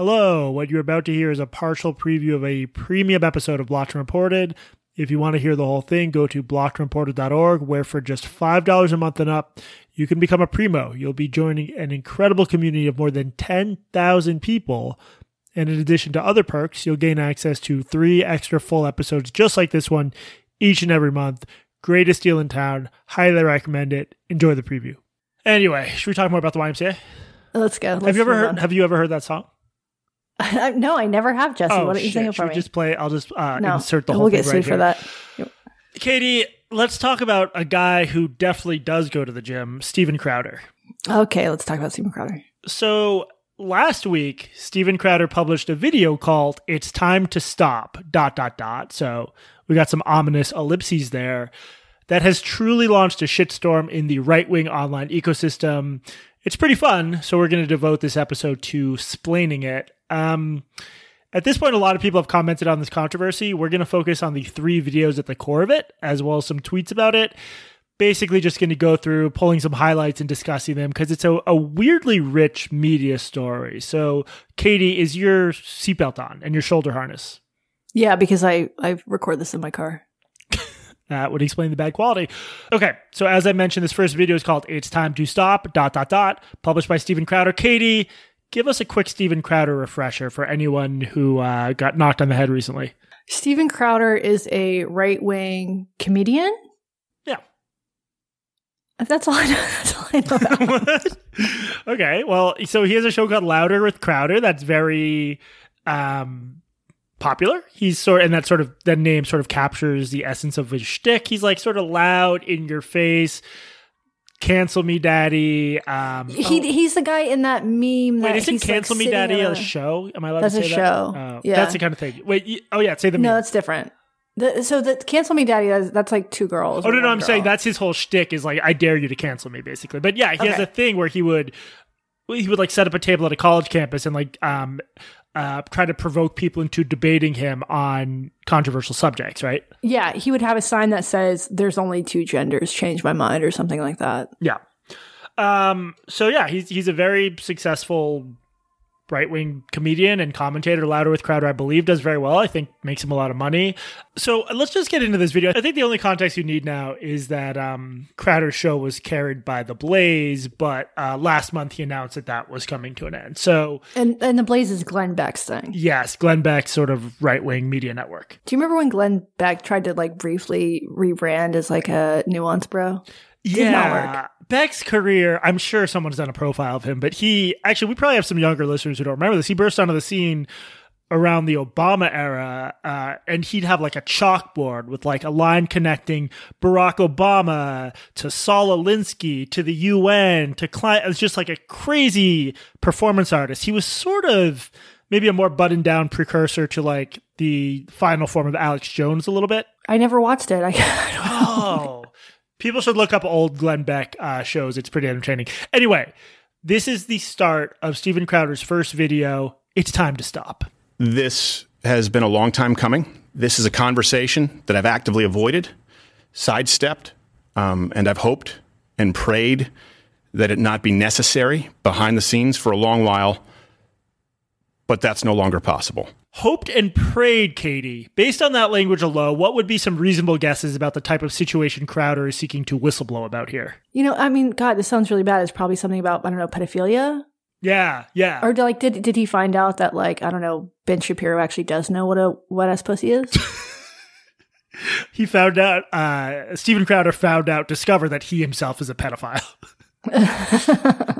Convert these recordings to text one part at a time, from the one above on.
Hello, what you're about to hear is a partial preview of a premium episode of Blocked and Reported. If you want to hear the whole thing, go to blockedandreported.org, where for just $5 a month and up, you can become a primo. You'll be joining an incredible community of more than 10,000 people. And in addition to other perks, you'll gain access to three extra full episodes just like this one each and every month. Greatest deal in town. Highly recommend it. Enjoy the preview. Anyway, should we talk more about the YMCA? Let's go. Let's have you ever heard? on. Have you ever heard that song? no, I never have, Jesse. oh, Why don't you shit. sing it for we me? just play? I'll just uh, no, insert the whole we'll get sued right for that. Katie, let's talk about a guy who definitely does go to the gym, Steven Crowder. Okay, let's talk about Steven Crowder. So last week, Steven Crowder published a video called "It's Time to Stop." Dot dot dot. So we got some ominous ellipses there. That has truly launched a shitstorm in the right wing online ecosystem. It's pretty fun, so we're going to devote this episode to splaining it. Um, at this point, a lot of people have commented on this controversy. We're going to focus on the three videos at the core of it, as well as some tweets about it. Basically, just going to go through pulling some highlights and discussing them because it's a, a weirdly rich media story. So, Katie, is your seatbelt on and your shoulder harness? Yeah, because I I record this in my car. That would explain the bad quality. Okay, so as I mentioned, this first video is called "It's Time to Stop." Dot dot dot. Published by Steven Crowder. Katie, give us a quick Steven Crowder refresher for anyone who uh, got knocked on the head recently. Steven Crowder is a right wing comedian. Yeah. That's all I know. That's all I know about. Okay, well, so he has a show called Louder with Crowder that's very um popular. He's sort and that sort of that name sort of captures the essence of his shtick. He's like sort of loud in your face. Cancel me, daddy. Um, He oh, he's the guy in that meme. that wait, isn't he's, like, Cancel Me, Daddy at a show? Am I allowed That's to a say that? show. Oh, Yeah. that's the kind of thing. Wait, you, oh yeah, say the meme. No, that's different. The, so the cancel me, daddy. That's, that's like two girls. Oh no, no, I'm girl. saying that's his whole shtick is like I dare you to cancel me, basically. But yeah, he has a thing where he would he would like set up a table at a college campus and like um uh try to provoke people into debating him on controversial subjects, right? Yeah, he would have a sign that says "There's only two genders. Change my mind" or something like that. Yeah. Um so yeah, he's he's a very successful right wing comedian and commentator. Louder with Crowder, I believe, does very well. I think makes him a lot of money. So uh, let's just get into this video. I think the only context you need now is that um, Crowder's show was carried by The Blaze, but uh, last month he announced that that was coming to an end. So And and the Blaze is Glenn Beck's thing. yes, Glenn Beck's sort of right wing media network. Do you remember when Glenn Beck tried to like briefly rebrand as like a nuance bro? Yeah. Beck's career, I'm sure someone's done a profile of him, but he actually, we probably have some younger listeners who don't remember this. He burst onto the scene around the Obama era, uh, and he'd have like a chalkboard with like a line connecting Barack Obama to Saul Alinsky to the UN to client. It was just like a crazy performance artist. He was sort of maybe a more buttoned down precursor to like the final form of Alex Jones a little bit. I never watched it. I, I don't know. Oh, people should look up old Glenn Beck uh, shows. It's pretty entertaining. Anyway, this is the start of Steven Crowder's first video. It's time to stop. This has been a long time coming. This is a conversation that I've actively avoided, sidestepped, um, and I've hoped and prayed that it not be necessary behind the scenes for a long while, but that's no longer possible. Hoped and prayed, Katie. Based on that language alone, what would be some reasonable guesses about the type of situation Crowder is seeking to whistleblow about here? You know, I mean, God, this sounds really bad. It's probably something about I don't know pedophilia, Yeah, yeah. or like did did he find out that like I don't know Ben Shapiro actually does know what a wet ass pussy is? he found out, uh, Steven Crowder found out, discovered that he himself is a pedophile.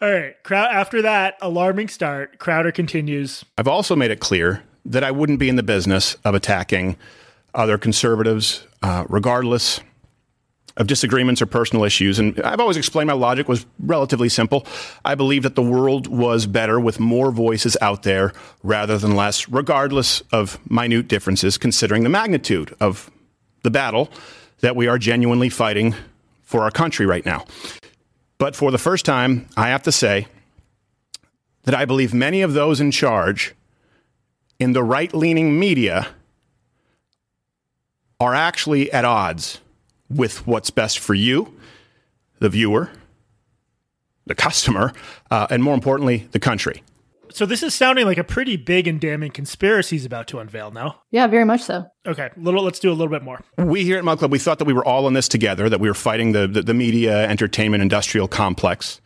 All right. After that alarming start, Crowder continues. I've also made it clear that I wouldn't be in the business of attacking other conservatives, uh, regardless of disagreements or personal issues. And I've always explained my logic was relatively simple. I believe that the world was better with more voices out there rather than less, regardless of minute differences, considering the magnitude of the battle that we are genuinely fighting for our country right now. But for the first time, I have to say that I believe many of those in charge in the right leaning media are actually at odds with what's best for you, the viewer, the customer, uh, and more importantly, the country. So this is sounding like a pretty big and damning conspiracy he's about to unveil now. Yeah, very much so. Okay, little. Let's do a little bit more. We here at Mug Club, we thought that we were all in this together, that we were fighting the, the, the media, entertainment, industrial complex.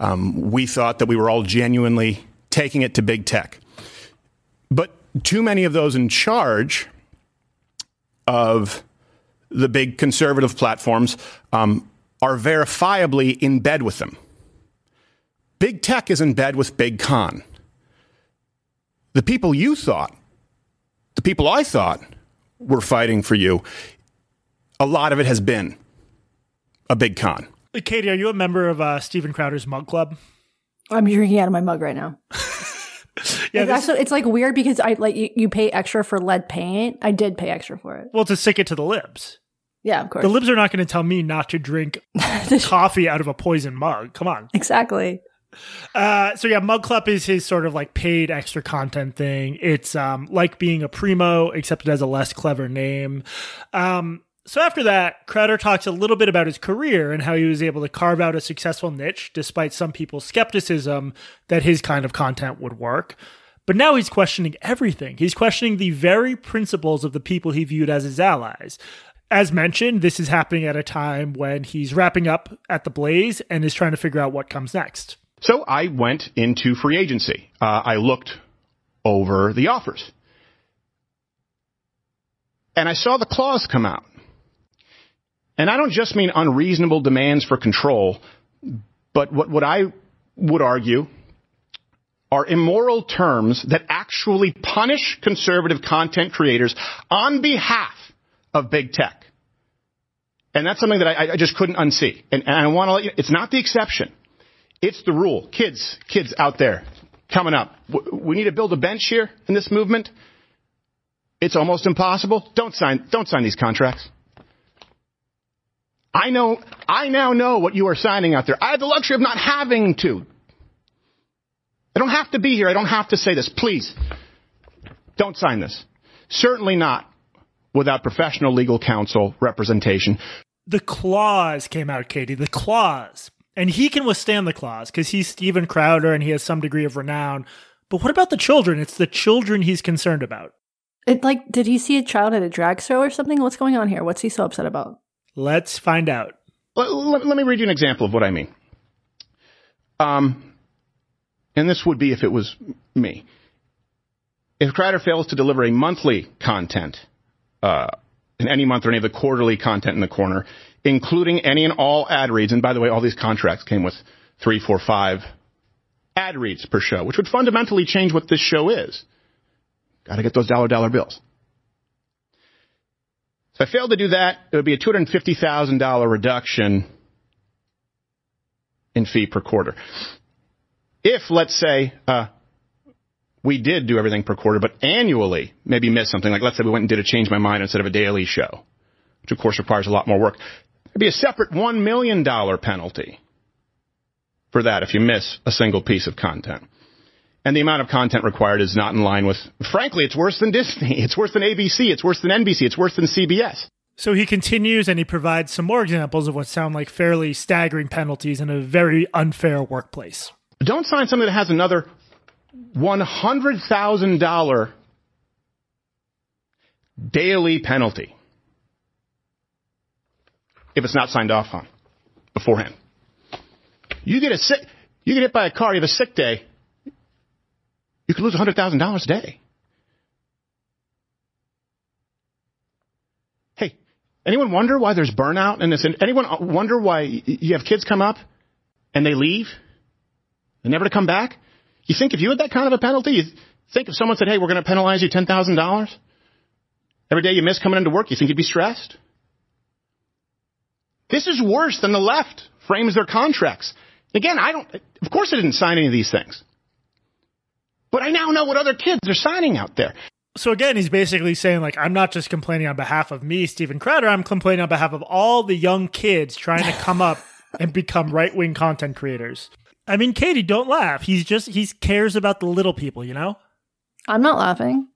Um, we thought that we were all genuinely taking it to big tech. But too many of those in charge of the big conservative platforms um, are verifiably in bed with them. Big tech is in bed with big con the people you thought, the people I thought were fighting for you, a lot of it has been a big con. Katie, are you a member of uh, Steven Crowder's Mug Club? I'm drinking out of my mug right now. Yeah, it's, this- actually, it's like weird because I like you, you pay extra for lead paint. I did pay extra for it. well, to stick it to the libs. Yeah, of course. The libs are not going to tell me not to drink coffee out of a poison mug. Come on. exactly. Uh, so yeah, Mug Club is his sort of like paid extra content thing. It's um, like being a primo, except it has a less clever name. Um, so after that, Crowder talks a little bit about his career and how he was able to carve out a successful niche despite some people's skepticism that his kind of content would work. But now he's questioning everything. He's questioning the very principles of the people he viewed as his allies. As mentioned, this is happening at a time when he's wrapping up at the Blaze and is trying to figure out what comes next. So I went into free agency. Uh, I looked over the offers. And I saw the clause come out. And I don't just mean unreasonable demands for control, but what, what I would argue are immoral terms that actually punish conservative content creators on behalf of big tech. And that's something that I, I just couldn't unsee. And, and I want to let you, it's not the exception. It's the rule. Kids, kids out there coming up. We need to build a bench here in this movement. It's almost impossible. Don't sign, don't sign these contracts. I know, I now know what you are signing out there. I have the luxury of not having to. I don't have to be here. I don't have to say this. Please, don't sign this. Certainly not without professional legal counsel representation. the clause came out, Katie. The clause. And he can withstand the clause because he's Steven Crowder and he has some degree of renown. But what about the children? It's the children he's concerned about. It like did he see a child at a drag show or something? What's going on here? What's he so upset about? Let's find out. Let, let- let me read you an example of what I mean. Um, and this would be if it was me. If Crowder fails to deliver a monthly content, uh, in any month or any of the quarterly content in the corner, including any and all ad reads, and by the way, all these contracts came with three, four, five ad reads per show, which would fundamentally change what this show is. Got to get those dollar dollar bills. If I failed to do that, it would be a $250,000 reduction in fee per quarter. If, let's say, uh, we did do everything per quarter, but annually maybe miss something, like let's say we went and did a Change My Mind instead of a daily show, which of course requires a lot more work, there'd be a separate $1 million penalty for that if you miss a single piece of content. And the amount of content required is not in line with, frankly, it's worse than Disney. It's worse than ABC. It's worse than NBC. It's worse than CBS. So he continues and he provides some more examples of what sound like fairly staggering penalties in a very unfair workplace. Don't sign something that has another $100,000 daily penalty if it's not signed off on beforehand. You get a sick, you get hit by a car, you have a sick day, you could lose $100,000 a day. Hey, anyone wonder why there's burnout in this? Anyone wonder why you have kids come up and they leave and never to come back? You think if you had that kind of a penalty, you think if someone said, hey, we're going to penalize you $10,000 every day you miss coming into work, you think you'd be stressed? This is worse than the left frames their contracts. Again, I don't, of course I didn't sign any of these things. But I now know what other kids are signing out there. So again, he's basically saying like, I'm not just complaining on behalf of me, Steven Crowder. I'm complaining on behalf of all the young kids trying to come up and become right wing content creators. I mean, Katie, don't laugh. He's just he cares about the little people, you know. I'm not laughing.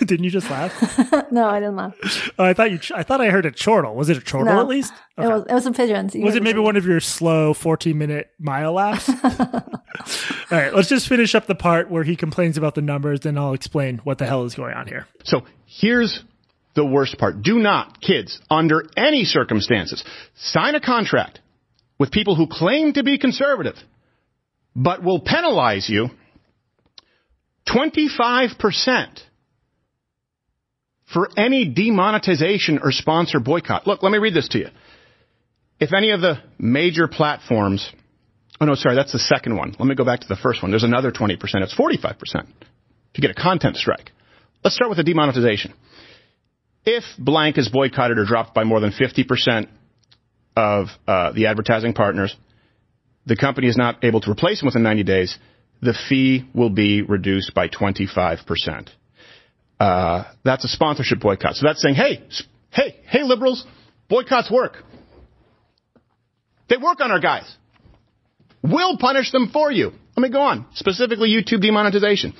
didn't you just laugh? no, I didn't laugh. Oh, I thought you. I thought I heard a chortle. Was it a chortle No. at least? It was it was a pigeon. so Was it maybe pigeon. one of your slow 14 minute mile laughs? All right, let's just finish up the part where he complains about the numbers, then I'll explain what the hell is going on here. So here's the worst part. Do not, kids, under any circumstances, sign a contract with people who claim to be conservative, but will penalize you 25% for any demonetization or sponsor boycott. Look, let me read this to you. If any of the major platforms, oh no, sorry, that's the second one. Let me go back to the first one. There's another 20%. It's 45% to get a content strike. Let's start with the demonetization. If blank is boycotted or dropped by more than 50% of uh, the advertising partners, the company is not able to replace them within 90 days, the fee will be reduced by 25%. Uh, that's a sponsorship boycott. So that's saying, hey, hey, hey, liberals, boycotts work. They work on our guys. We'll punish them for you. Let me go on. Specifically, YouTube demonetization.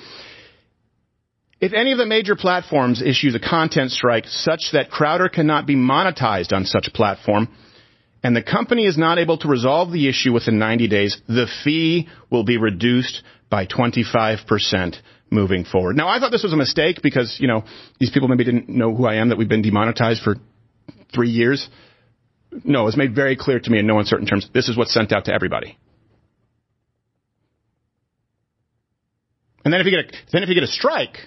If any of the major platforms issues a content strike such that Crowder cannot be monetized on such platform, and the company is not able to resolve the issue within 90 days, the fee will be reduced by 25% moving forward. Now, I thought this was a mistake because, you know, these people maybe didn't know who I am, that we've been demonetized for three years. No, it was made very clear to me in no uncertain terms. This is what's sent out to everybody. And then if you get a, then if you get a strike,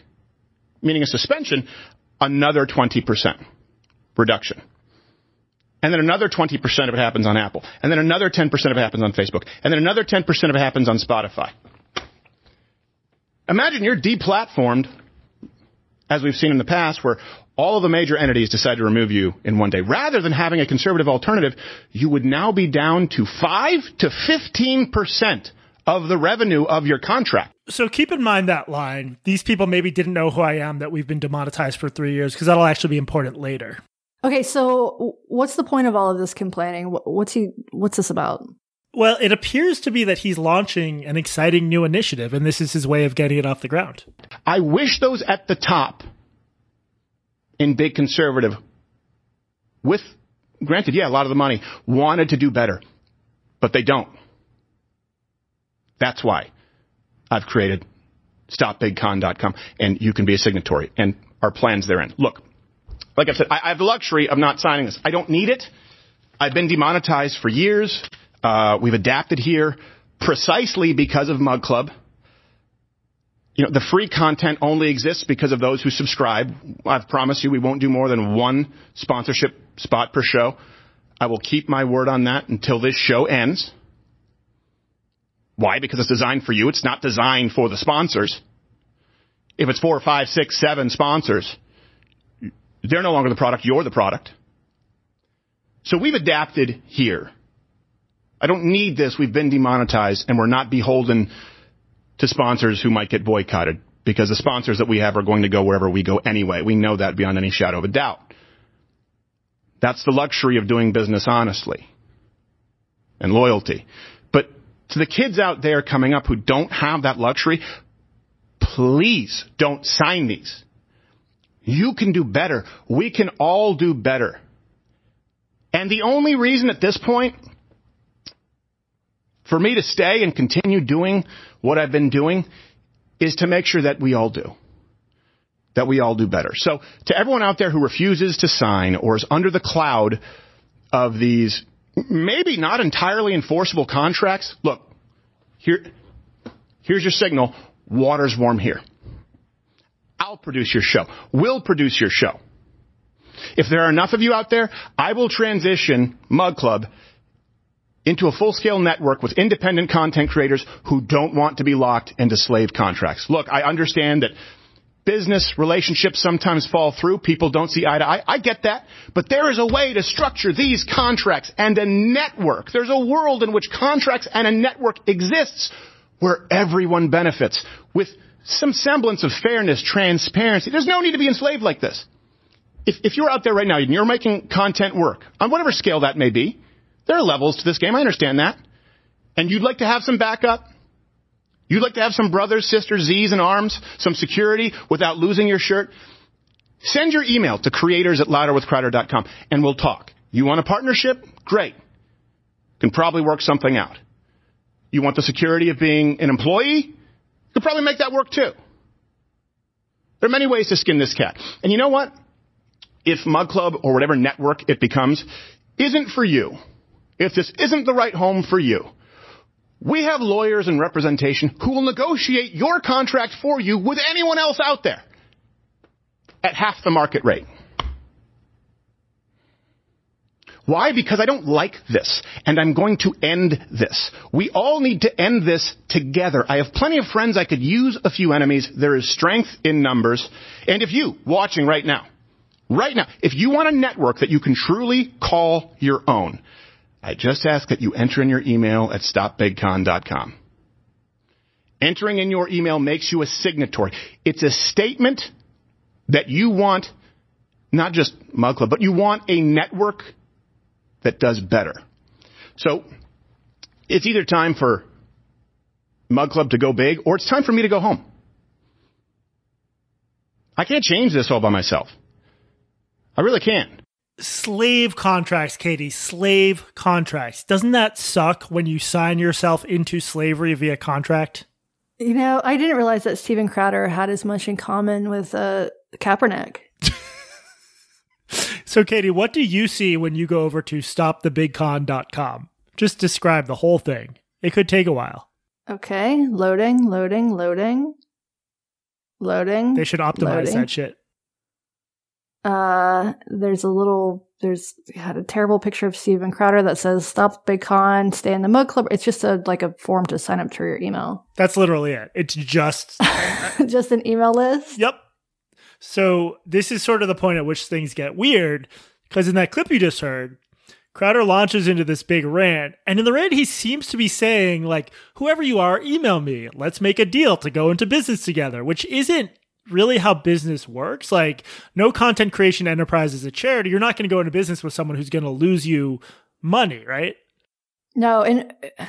meaning a suspension, another 20% reduction. And then another 20% of it happens on Apple. And then another 10% of it happens on Facebook. And then another 10% of it happens on Spotify. Imagine you're deplatformed, as we've seen in the past, where all of the major entities decide to remove you in one day. Rather than having a conservative alternative, you would now be down to 5 to 15% of the revenue of your contract. So keep in mind that line. These people maybe didn't know who I am, that we've been demonetized for three years, because that'll actually be important later. Okay, so what's the point of all of this complaining? What's he? What's this about? Well, it appears to be that he's launching an exciting new initiative, and this is his way of getting it off the ground. I wish those at the top in big conservative, with, granted, yeah, a lot of the money, wanted to do better, but they don't. That's why I've created stopbigcon.com, and you can be a signatory, and our plans therein. Look, like I said, I, I have the luxury of not signing this. I don't need it. I've been demonetized for years. Uh, we've adapted here precisely because of Mug Club. You know, the free content only exists because of those who subscribe. I've promised you we won't do more than one sponsorship spot per show. I will keep my word on that until this show ends. Why? Because it's designed for you. It's not designed for the sponsors. If it's four, five, six, seven sponsors, they're no longer the product. You're the product. So we've adapted here. I don't need this. We've been demonetized and we're not beholden to sponsors who might get boycotted because the sponsors that we have are going to go wherever we go anyway. We know that beyond any shadow of a doubt. That's the luxury of doing business honestly and loyalty. But to the kids out there coming up who don't have that luxury, please don't sign these. You can do better. We can all do better. And the only reason at this point for me to stay and continue doing what I've been doing is to make sure that we all do. That we all do better. So to everyone out there who refuses to sign or is under the cloud of these maybe not entirely enforceable contracts, look, here, here's your signal. Water's warm here. I'll produce your show. We'll produce your show. If there are enough of you out there, I will transition Mug Club into a full-scale network with independent content creators who don't want to be locked into slave contracts. Look, I understand that business relationships sometimes fall through. People don't see eye to eye. I get that. But there is a way to structure these contracts and a network. There's a world in which contracts and a network exists where everyone benefits with some semblance of fairness, transparency. There's no need to be enslaved like this. If, if you're out there right now and you're making content work, on whatever scale that may be, there are levels to this game. I understand that. And you'd like to have some backup? You'd like to have some brothers, sisters, Z's and arms, some security without losing your shirt? Send your email to creators at louderwithcrowder.com and we'll talk. You want a partnership? Great. Can probably work something out. You want the security of being an employee? Could probably make that work too. There are many ways to skin this cat. And you know what? If Mug Club or whatever network it becomes isn't for you, if this isn't the right home for you, we have lawyers and representation who will negotiate your contract for you with anyone else out there at half the market rate. Why? Because I don't like this, and I'm going to end this. We all need to end this together. I have plenty of friends I could use a few enemies. There is strength in numbers. And if you, watching right now, right now, if you want a network that you can truly call your own, I just ask that you enter in your email at stopbigcon.com. Entering in your email makes you a signatory. It's a statement that you want not just Mug Club, but you want a network that does better. So it's either time for Mug Club to go big or it's time for me to go home. I can't change this all by myself. I really can't. Slave contracts, Katie, slave contracts. Doesn't that suck when you sign yourself into slavery via contract? You know, I didn't realize that Steven Crowder had as much in common with uh, Kaepernick. So, Katie, what do you see when you go over to stopthebigcon.com? Just describe the whole thing. It could take a while. Okay, loading, loading, loading, loading. They should optimize loading. that shit. Uh, there's a little, there's had a terrible picture of Steven Crowder that says "Stop Big Con, stay in the Mug Club." It's just a like a form to sign up to your email. That's literally it. It's just, just an email list. yep. So, this is sort of the point at which things get weird because in that clip you just heard, Crowder launches into this big rant. And in the rant, he seems to be saying, like, whoever you are, email me. Let's make a deal to go into business together, which isn't really how business works. Like, no content creation enterprise is a charity. You're not going to go into business with someone who's going to lose you money, right? No, and uh,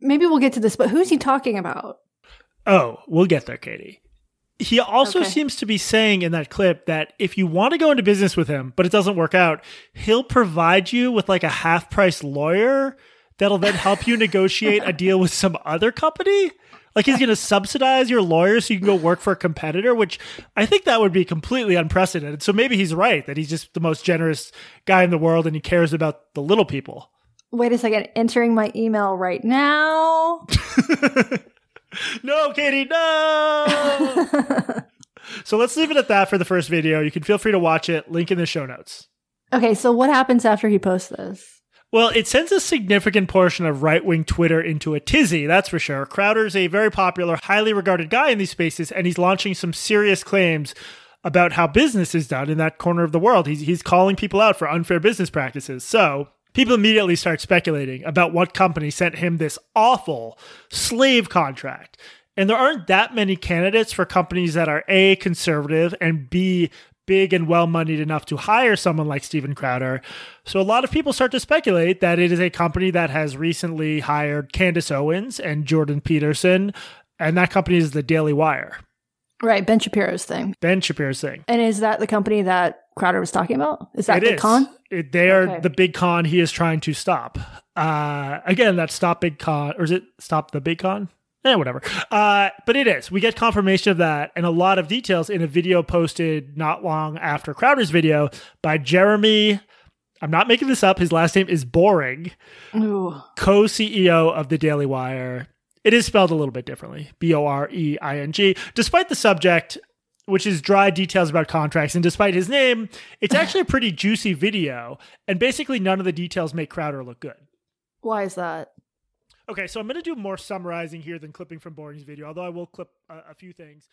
maybe we'll get to this, but who's he talking about? Oh, we'll get there, Katie. He also Okay. seems to be saying in that clip that if you want to go into business with him, but it doesn't work out, he'll provide you with like a half price lawyer that'll then help you negotiate a deal with some other company. Like he's going to subsidize your lawyer so you can go work for a competitor, which I think that would be completely unprecedented. So maybe he's right that he's just the most generous guy in the world and he cares about the little people. Wait a second, entering my email right now. No, Katie, no. so let's leave it at that for the first video. You can feel free to watch it. Link in the show notes. okay, so what happens after he posts this? Well, it sends a significant portion of right wing Twitter into a tizzy, that's for sure. Crowder's a very popular, highly regarded guy in these spaces, and he's launching some serious claims about how business is done in that corner of the world. He's, he's calling people out for unfair business practices. So people immediately start speculating about what company sent him this awful slave contract. And there aren't that many candidates for companies that are A, conservative, and B, big and well moneyed enough to hire someone like Steven Crowder. So a lot of people start to speculate that it is a company that has recently hired Candace Owens and Jordan Peterson, and that company is the Daily Wire. Right, Ben Shapiro's thing. Ben Shapiro's thing. And is that the company that Crowder was talking about? Is that It Big is. Con? It- they are Okay. the big con he is trying to stop. Uh, again, that stop big con, or is it stop the big con? Eh, whatever. Uh, but it is. We get confirmation of that and a lot of details in a video posted not long after Crowder's video by Jeremy. I'm not making this up. His last name is Boring, Ooh. co CEO of the Daily Wire. It is spelled a little bit differently B O R E I N G. Despite the subject, which is dry details about contracts, and despite his name, it's actually a pretty juicy video. And basically, none of the details make Crowder look good. Why is that? Okay, so I'm going to do more summarizing here than clipping from Boring's video, although I will clip a, a few things.